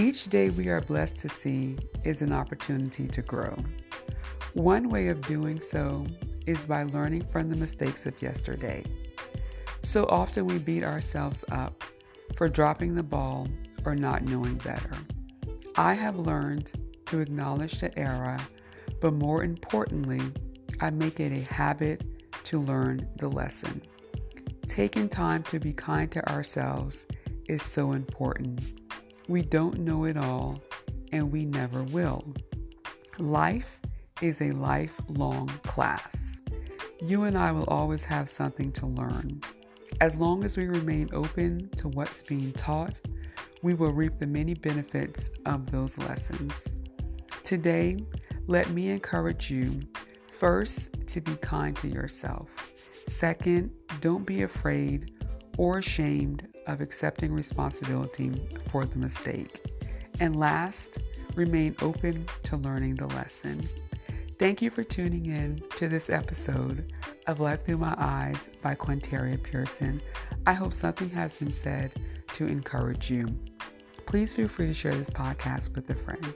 Each day we are blessed to see is an opportunity to grow. One way of doing so is by learning from the mistakes of yesterday. So often we beat ourselves up for dropping the ball or not knowing better. I have learned to acknowledge the error, but more importantly, I make it a habit to learn the lesson. Taking time to be kind to ourselves is so important. We don't know it all, and we never will. Life is a lifelong class. You and I will always have something to learn. As long as we remain open to what's being taught, we will reap the many benefits of those lessons. Today, let me encourage you first, to be kind to yourself. Second, don't be afraid or ashamed of accepting responsibility for the mistake. And last, remain open to learning the lesson. Thank you for tuning in to this episode of Life Through My Eyes by Quanteria Pearson. I hope something has been said to encourage you. Please feel free to share this podcast with a friend.